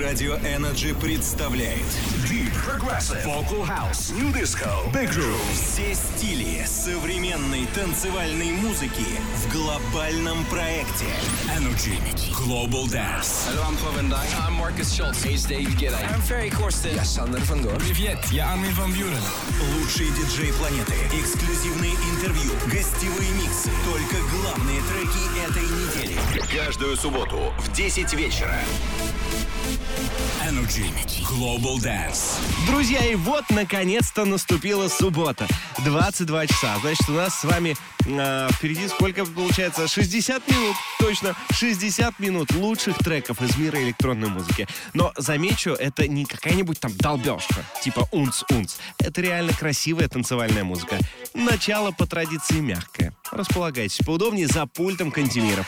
Радио Energy представляет Deep Progressive Vocal House New Disco Big Room все стили современной танцевальной музыки в глобальном проекте Energy Global Dance Hallo, I'm Paul van Dyk. I'm Marcus Schultz. Hey, it's David Guetta. I'm Ferry Corsten. Ja, Sander van Doorn. Привет, я Армин Ван Бюрен. Лучшие диджеи планеты, эксклюзивные интервью, гостевые миксы, только главные треки этой недели. Каждую субботу в 10 вечера. Energy Global Dance Друзья, и вот наконец-то наступила суббота. 22 часа. Значит, у нас с вами э, впереди сколько получается? 60 минут. Точно, 60 минут лучших треков из мира электронной музыки. Но замечу, это не какая-нибудь там долбежка, типа унц-унц. Это реально красивая танцевальная музыка. Начало по традиции мягкое. Располагайтесь поудобнее за пультом кантемиров.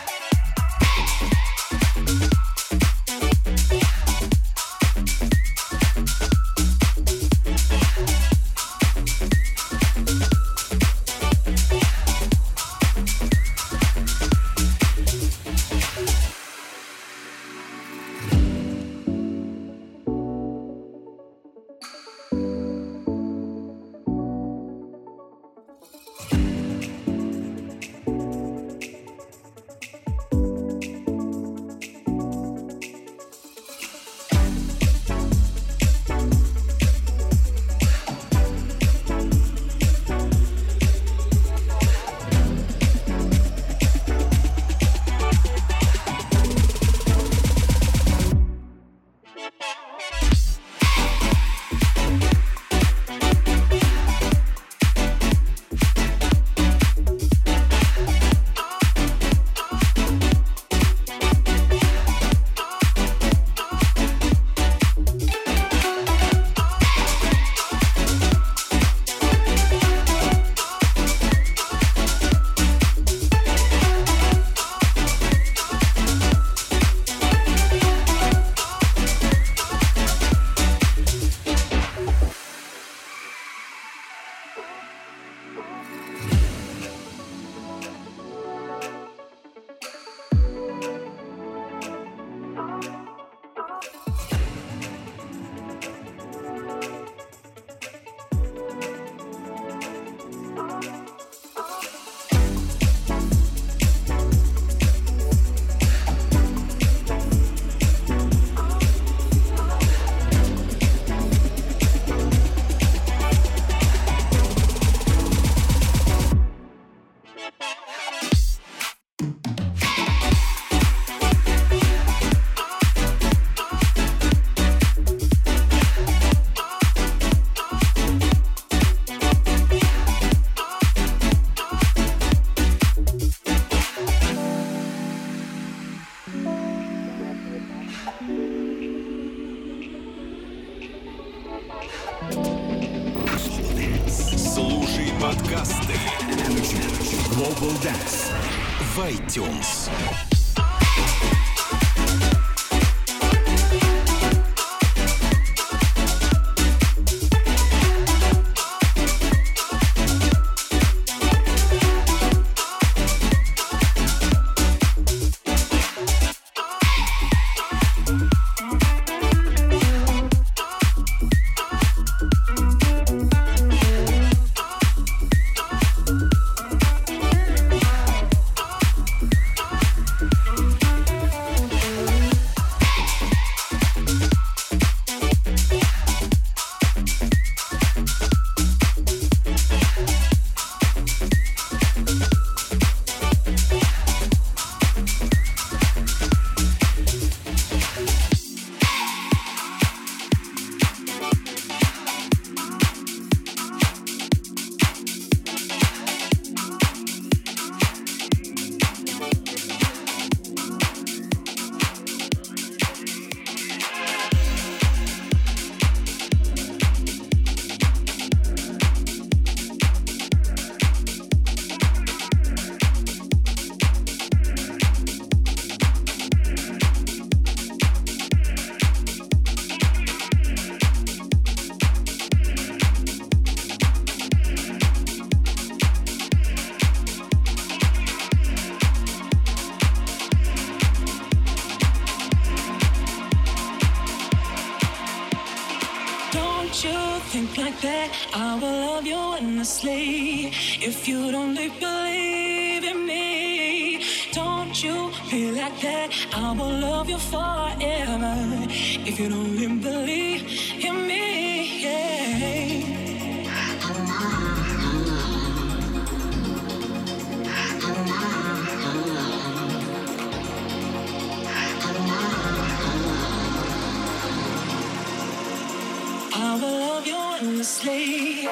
Endlessly.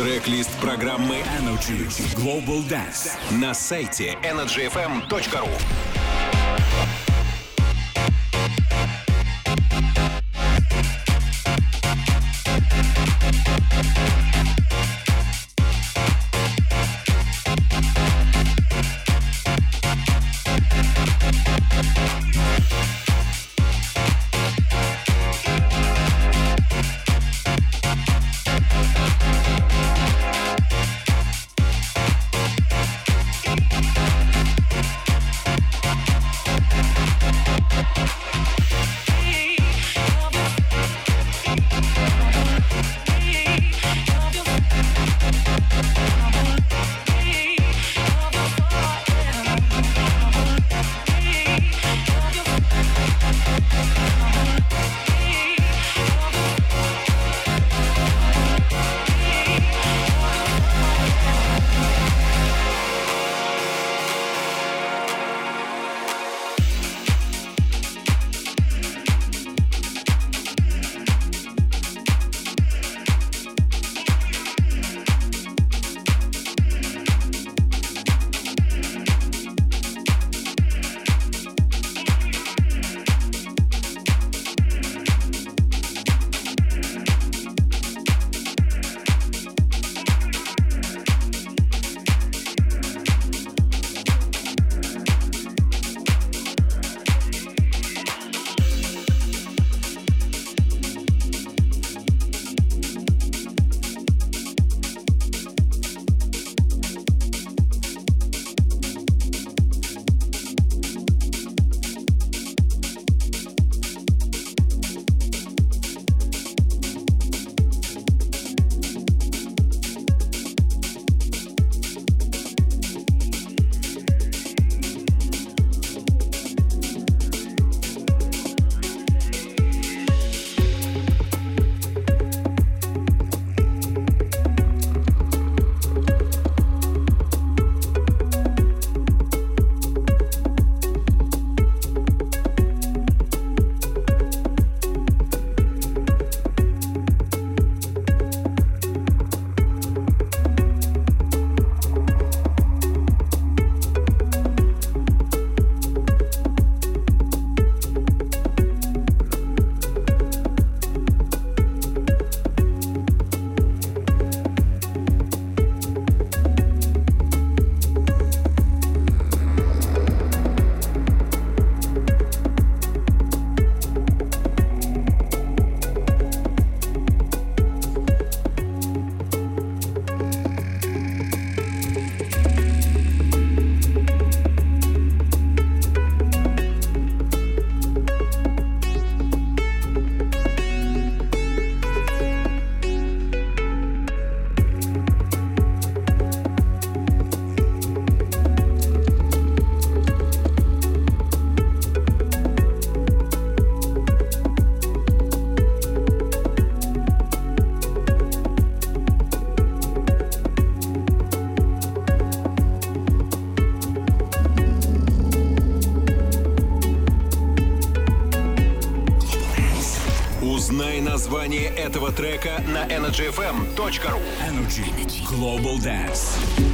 Трек-лист программы Energy Global Dance на сайте energyfm.ru название этого трека на energyfm.ru. Energy. Global Dance.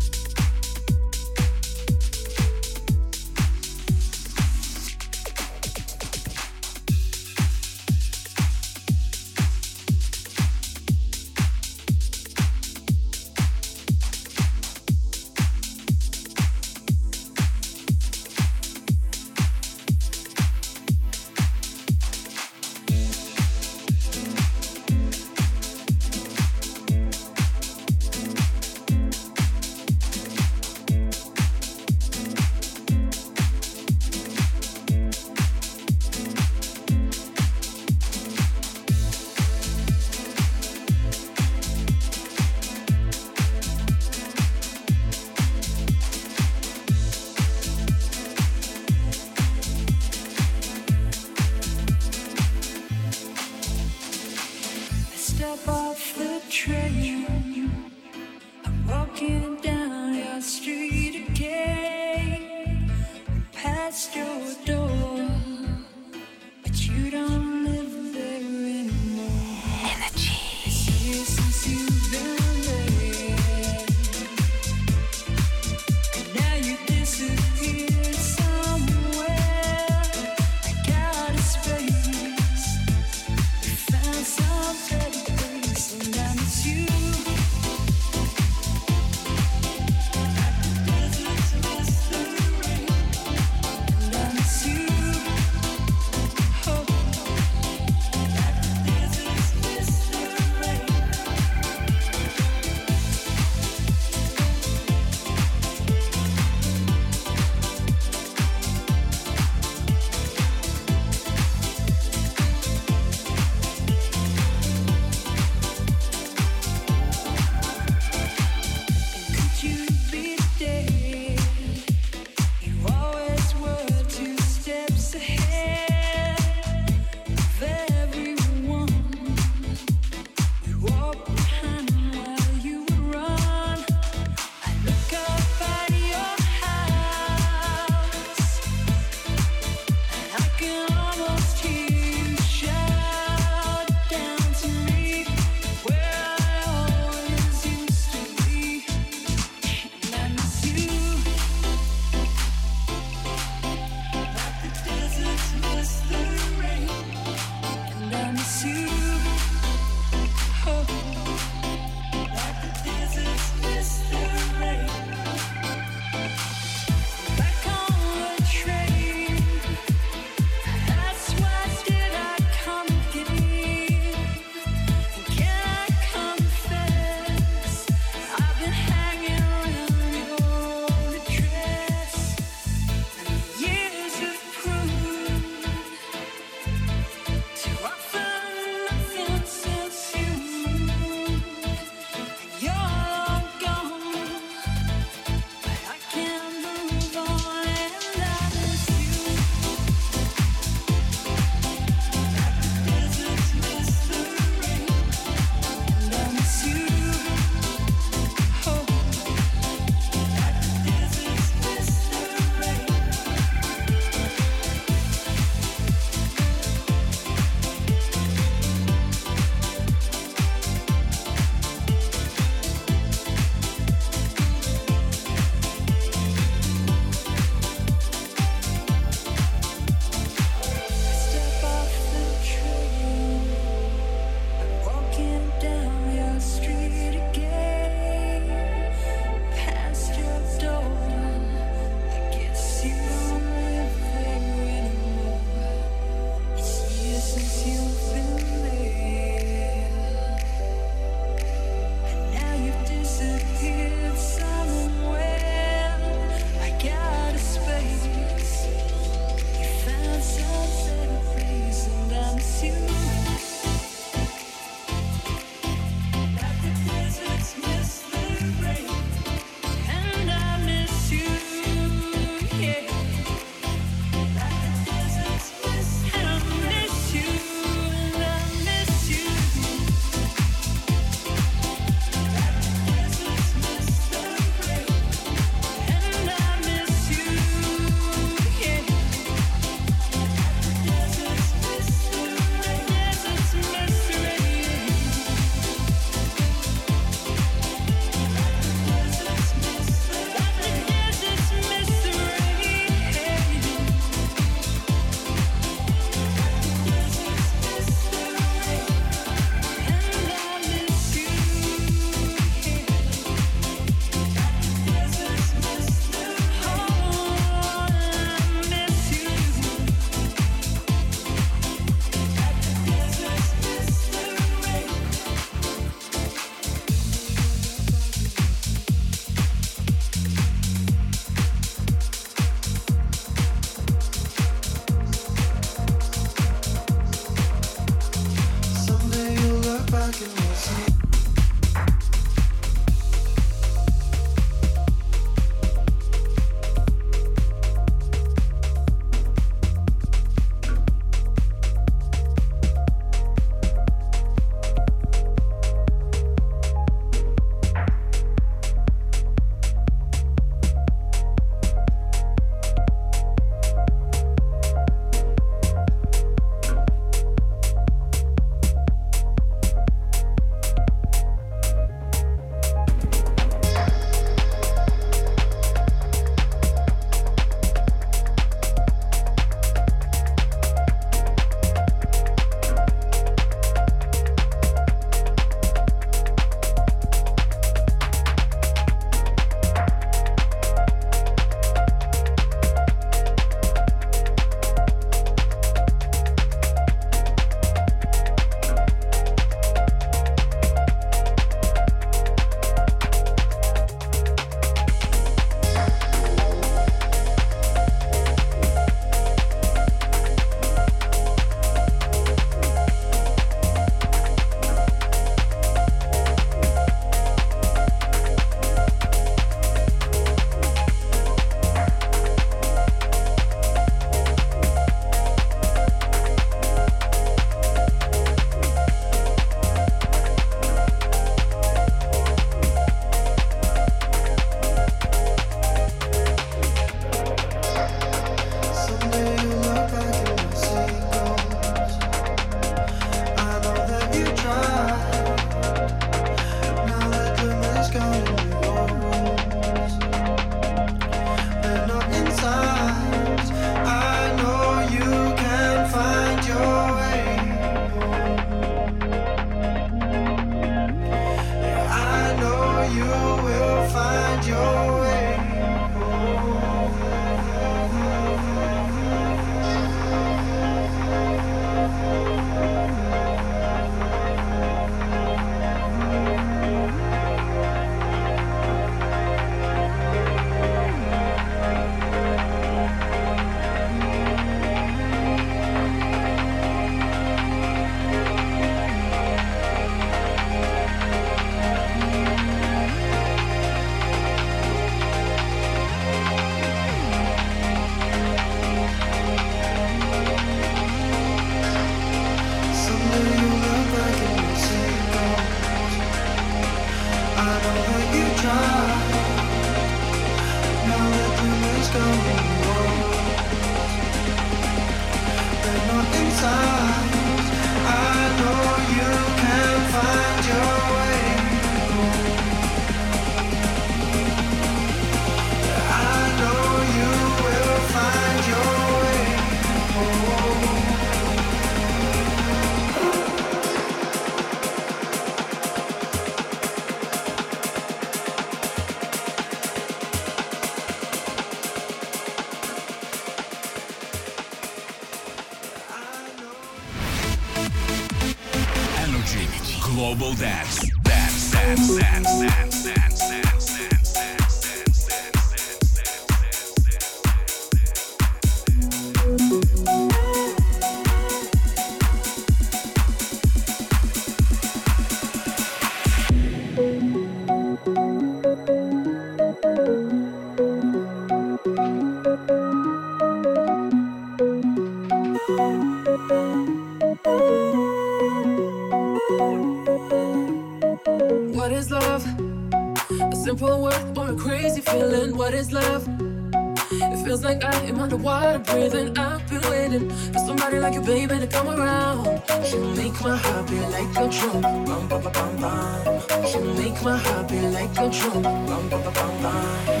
Breathing. I've been waiting for somebody like you, baby, to come around. She make my heart beat like a drum. Bum, bum, bum, bum, bum. She make my heart beat like a drum. Bum, bum, bum, bum, bum.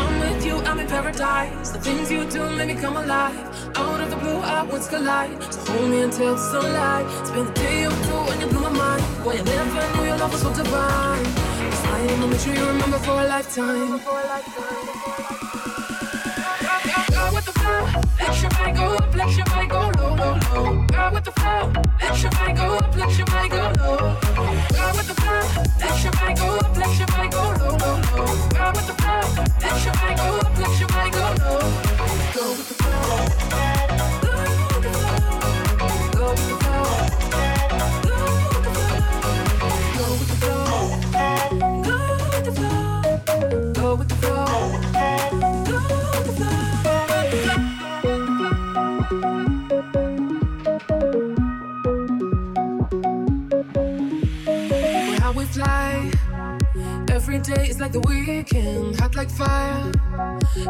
I'm with you, I'm in paradise. The things you do make me come alive. Out of the blue, our worlds collide. So hold me until the sunlight. Spend the day or two when you blew my mind. Boy, I never knew your love was so divine. It's like I'ma make sure you remember for a lifetime. Girl go up, let your body go low. The hot like fire.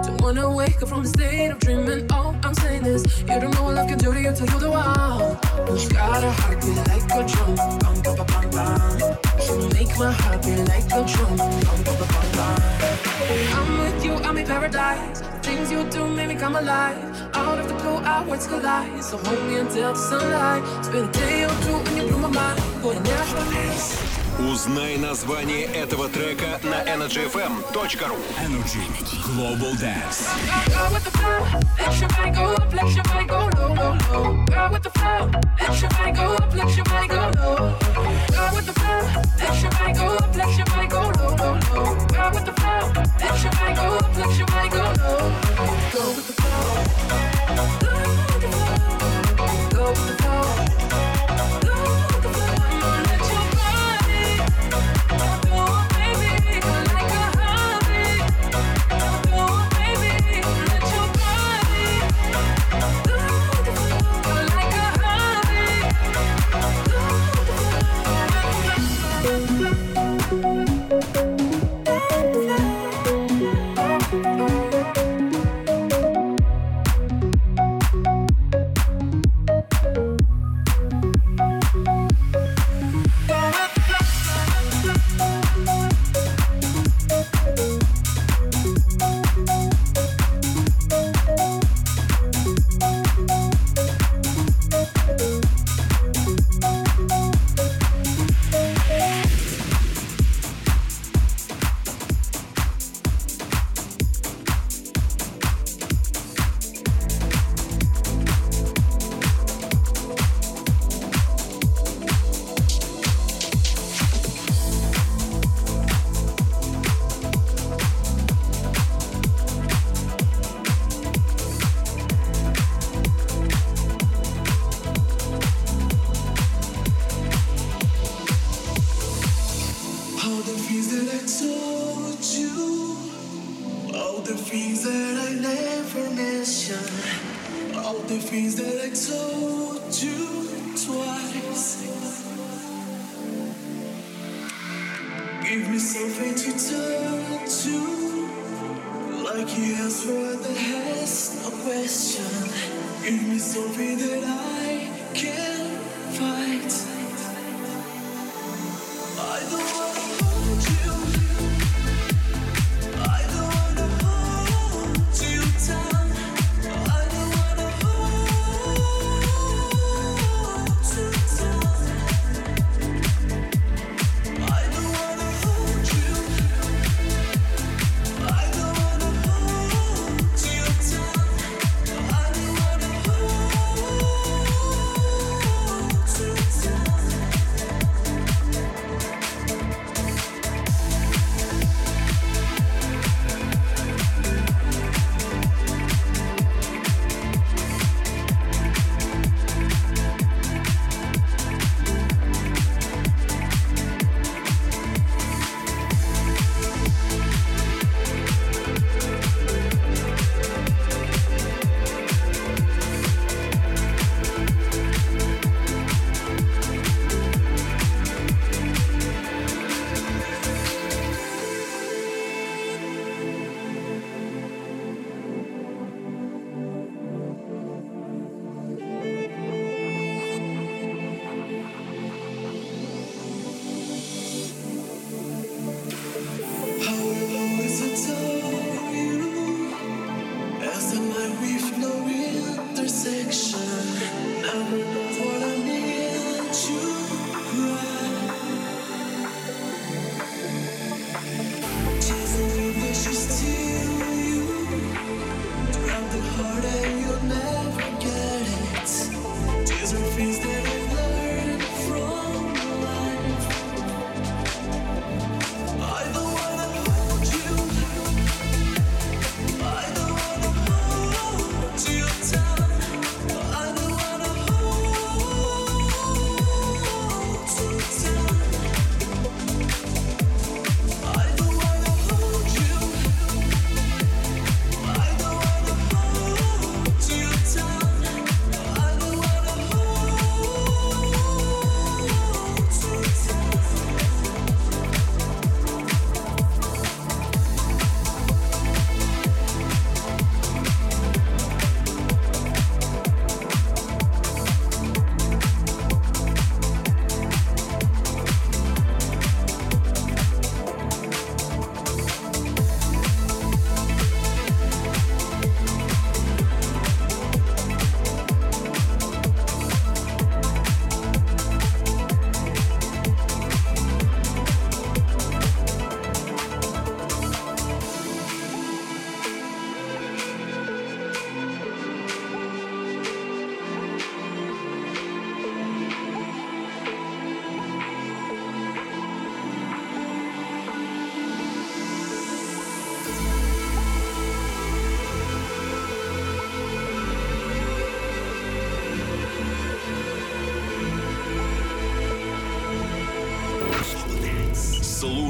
Don't wanna wake up from the state of dreaming. All I'm saying is, you don't know what love can do to you till you're the one. You got a heartbeat like a drum. Bum, bum, bum, bum, bum. You make my heart beat like a drum. Bum, bum, bum, bum, bum. I'm with you, I'm in paradise. Things you do make me come alive. Out of the blue, our worlds collide. So hold me until the sunlight. Spend a day or two when you blew my mind. Boy, I never Узнай название этого трека на energyfm.ru Energy. Global Dance. Girl with the flow, let your body go up, let your body go low, low, low. Girl with the flow, let your body go up, let your body go low. Girl with the flow, let your body go up, let your body go low, low, low. Girl with the flow, let your body go up, let your body go low. Go with the flow. Go with the flow. Go with the flow.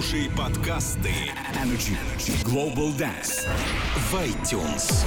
слушай подкасты Energy, Energy Global Dance в iTunes.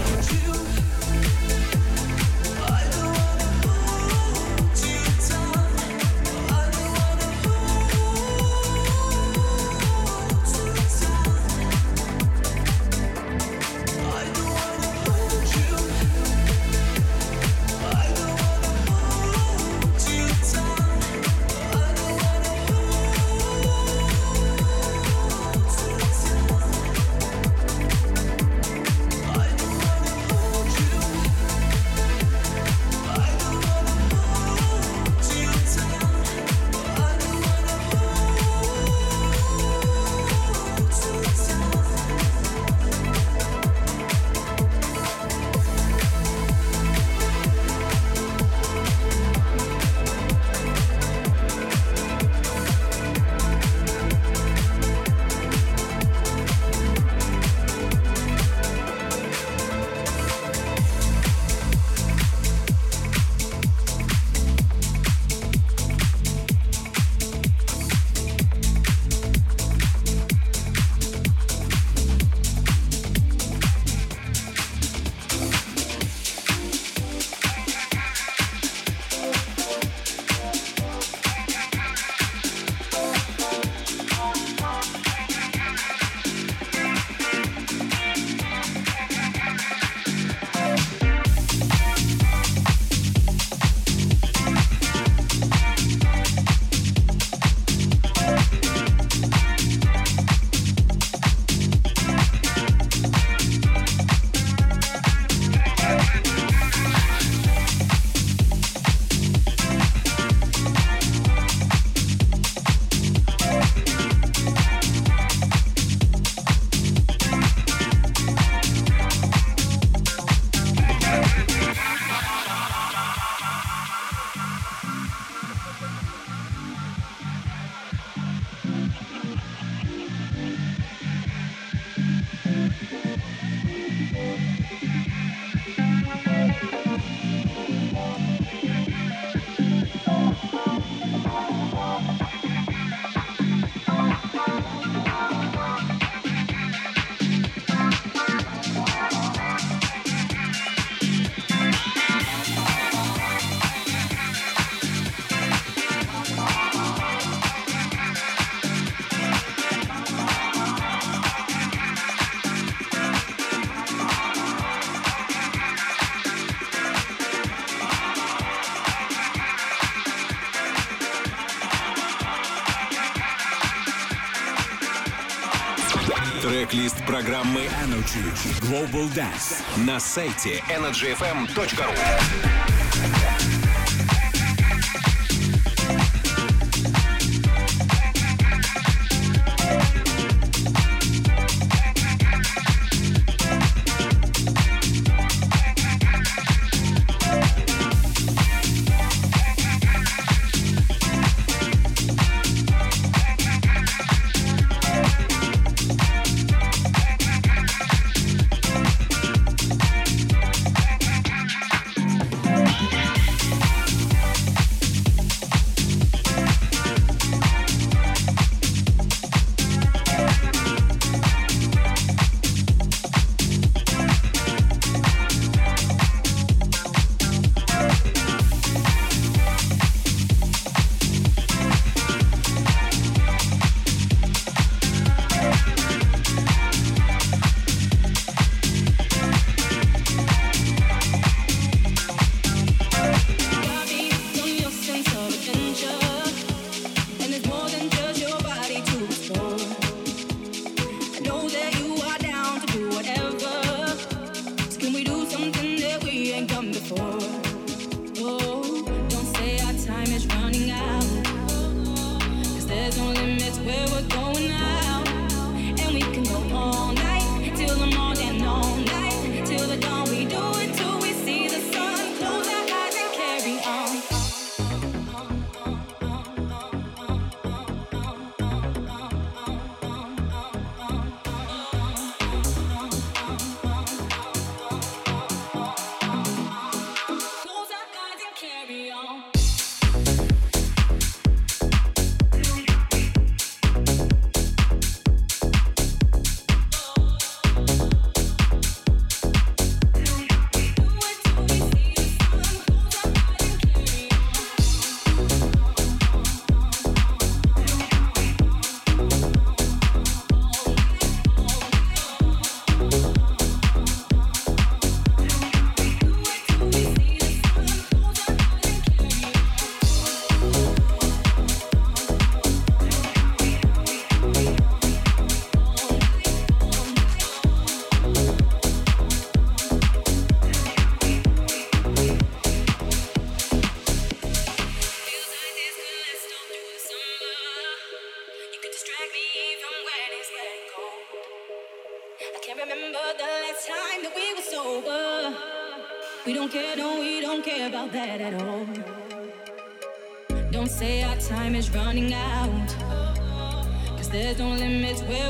Global Dance. На сайте energyfm.ru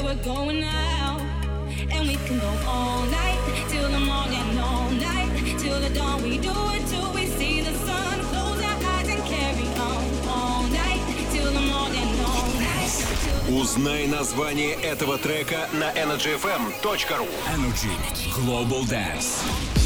we're going now. And we can go all night till the morning, all night till the dawn. We do it till we see the sun. Close our eyes and carry on all night till the morning, all night. Узнай название этого трека на energyfm.ru Energy Global Dance.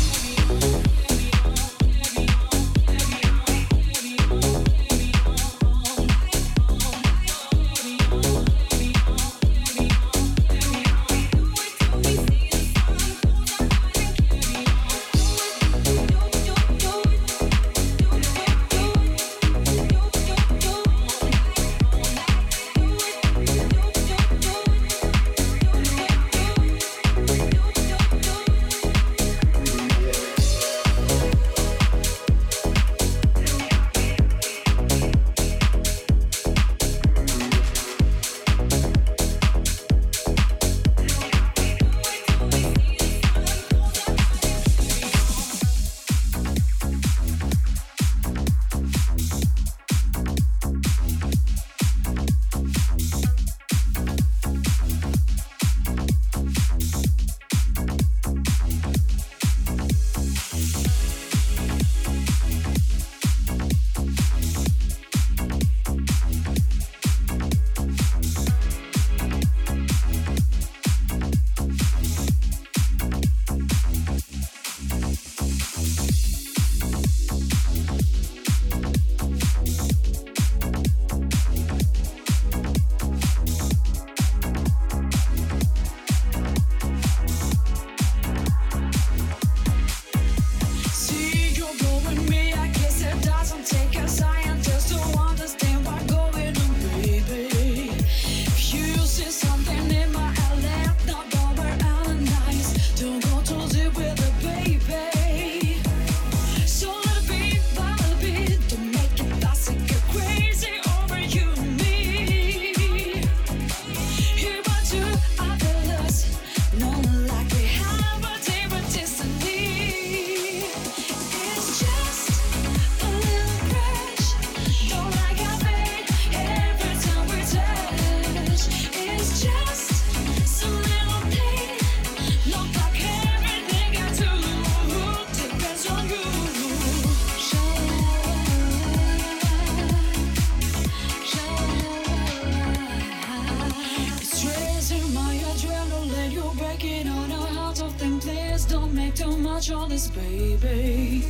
You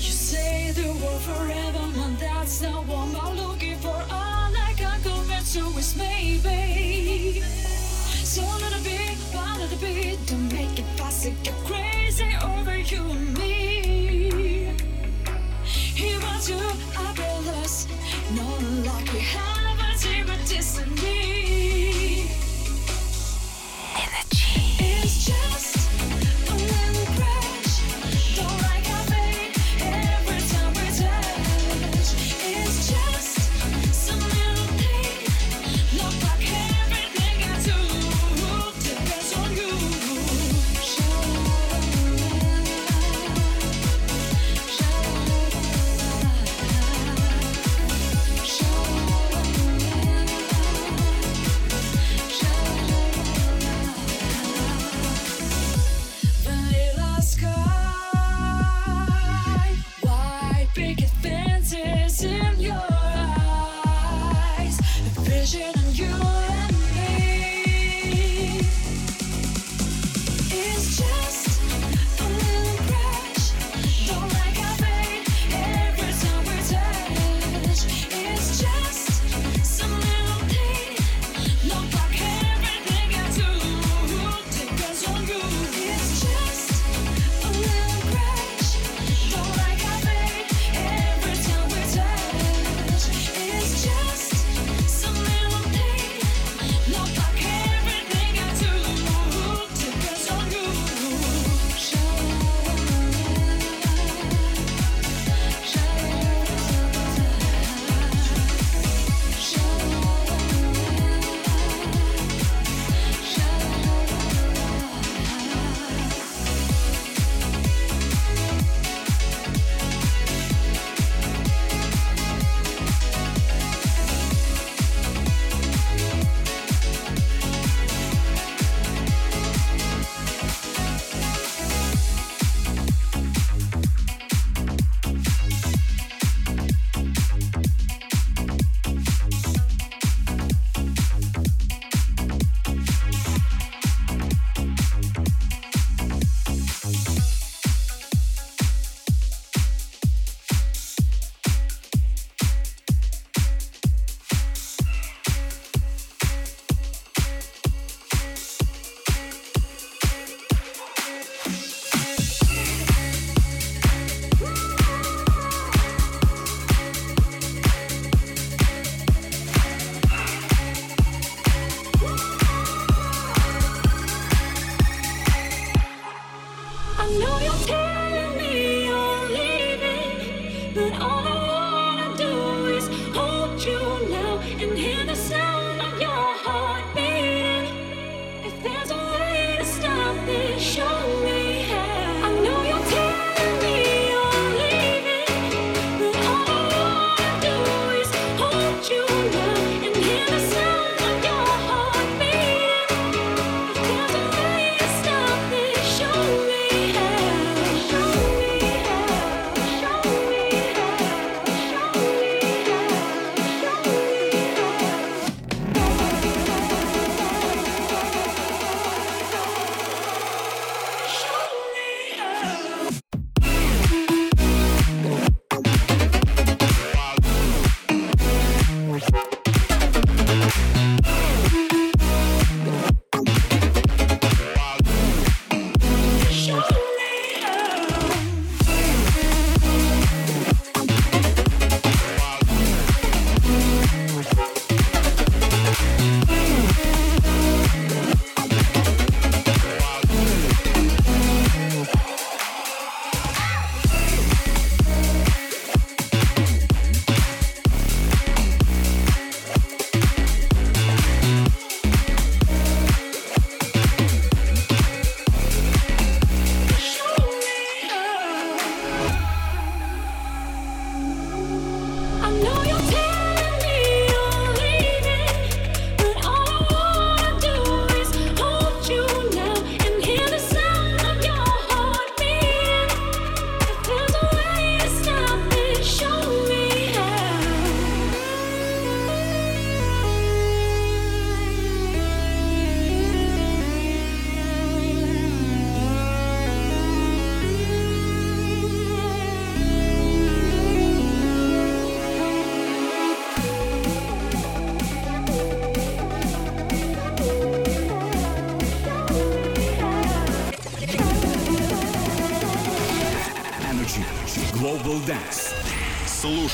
say the word forever, and that's not what I'm looking for. All I can commit to is maybe. So let it be, let it be. Don't make it fast, get crazy over you and me. He wants you, I feel lost. No, like we have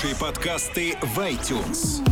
Слушай подкасты в iTunes.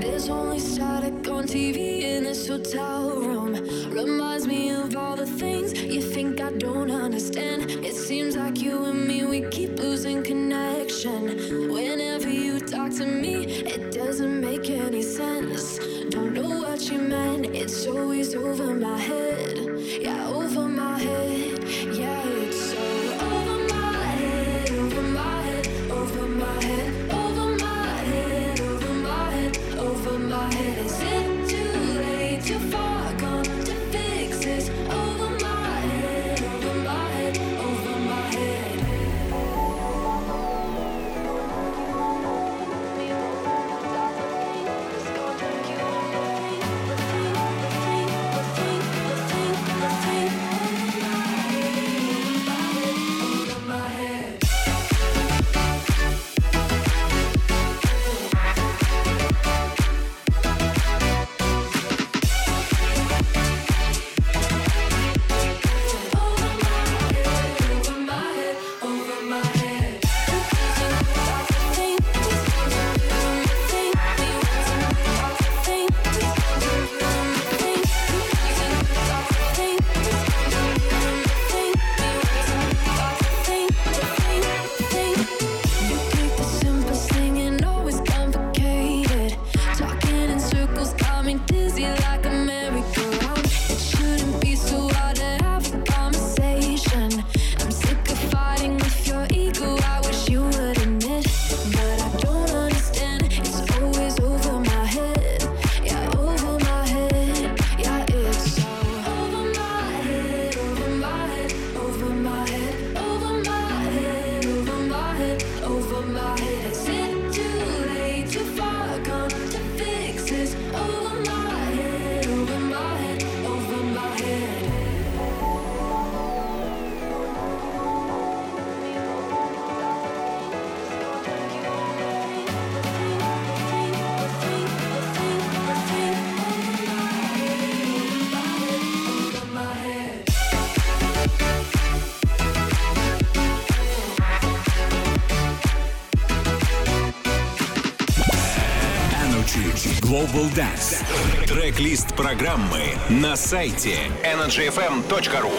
There's only static on TV in this hotel room. Reminds me of all the things you think I don't understand. It seems like you and me, we keep losing connection. Whenever you talk to me, it doesn't make any sense. Don't know what you meant, it's always over my head. Yeah, over my head. Dance. Трек-лист программы на сайте energyfm.ru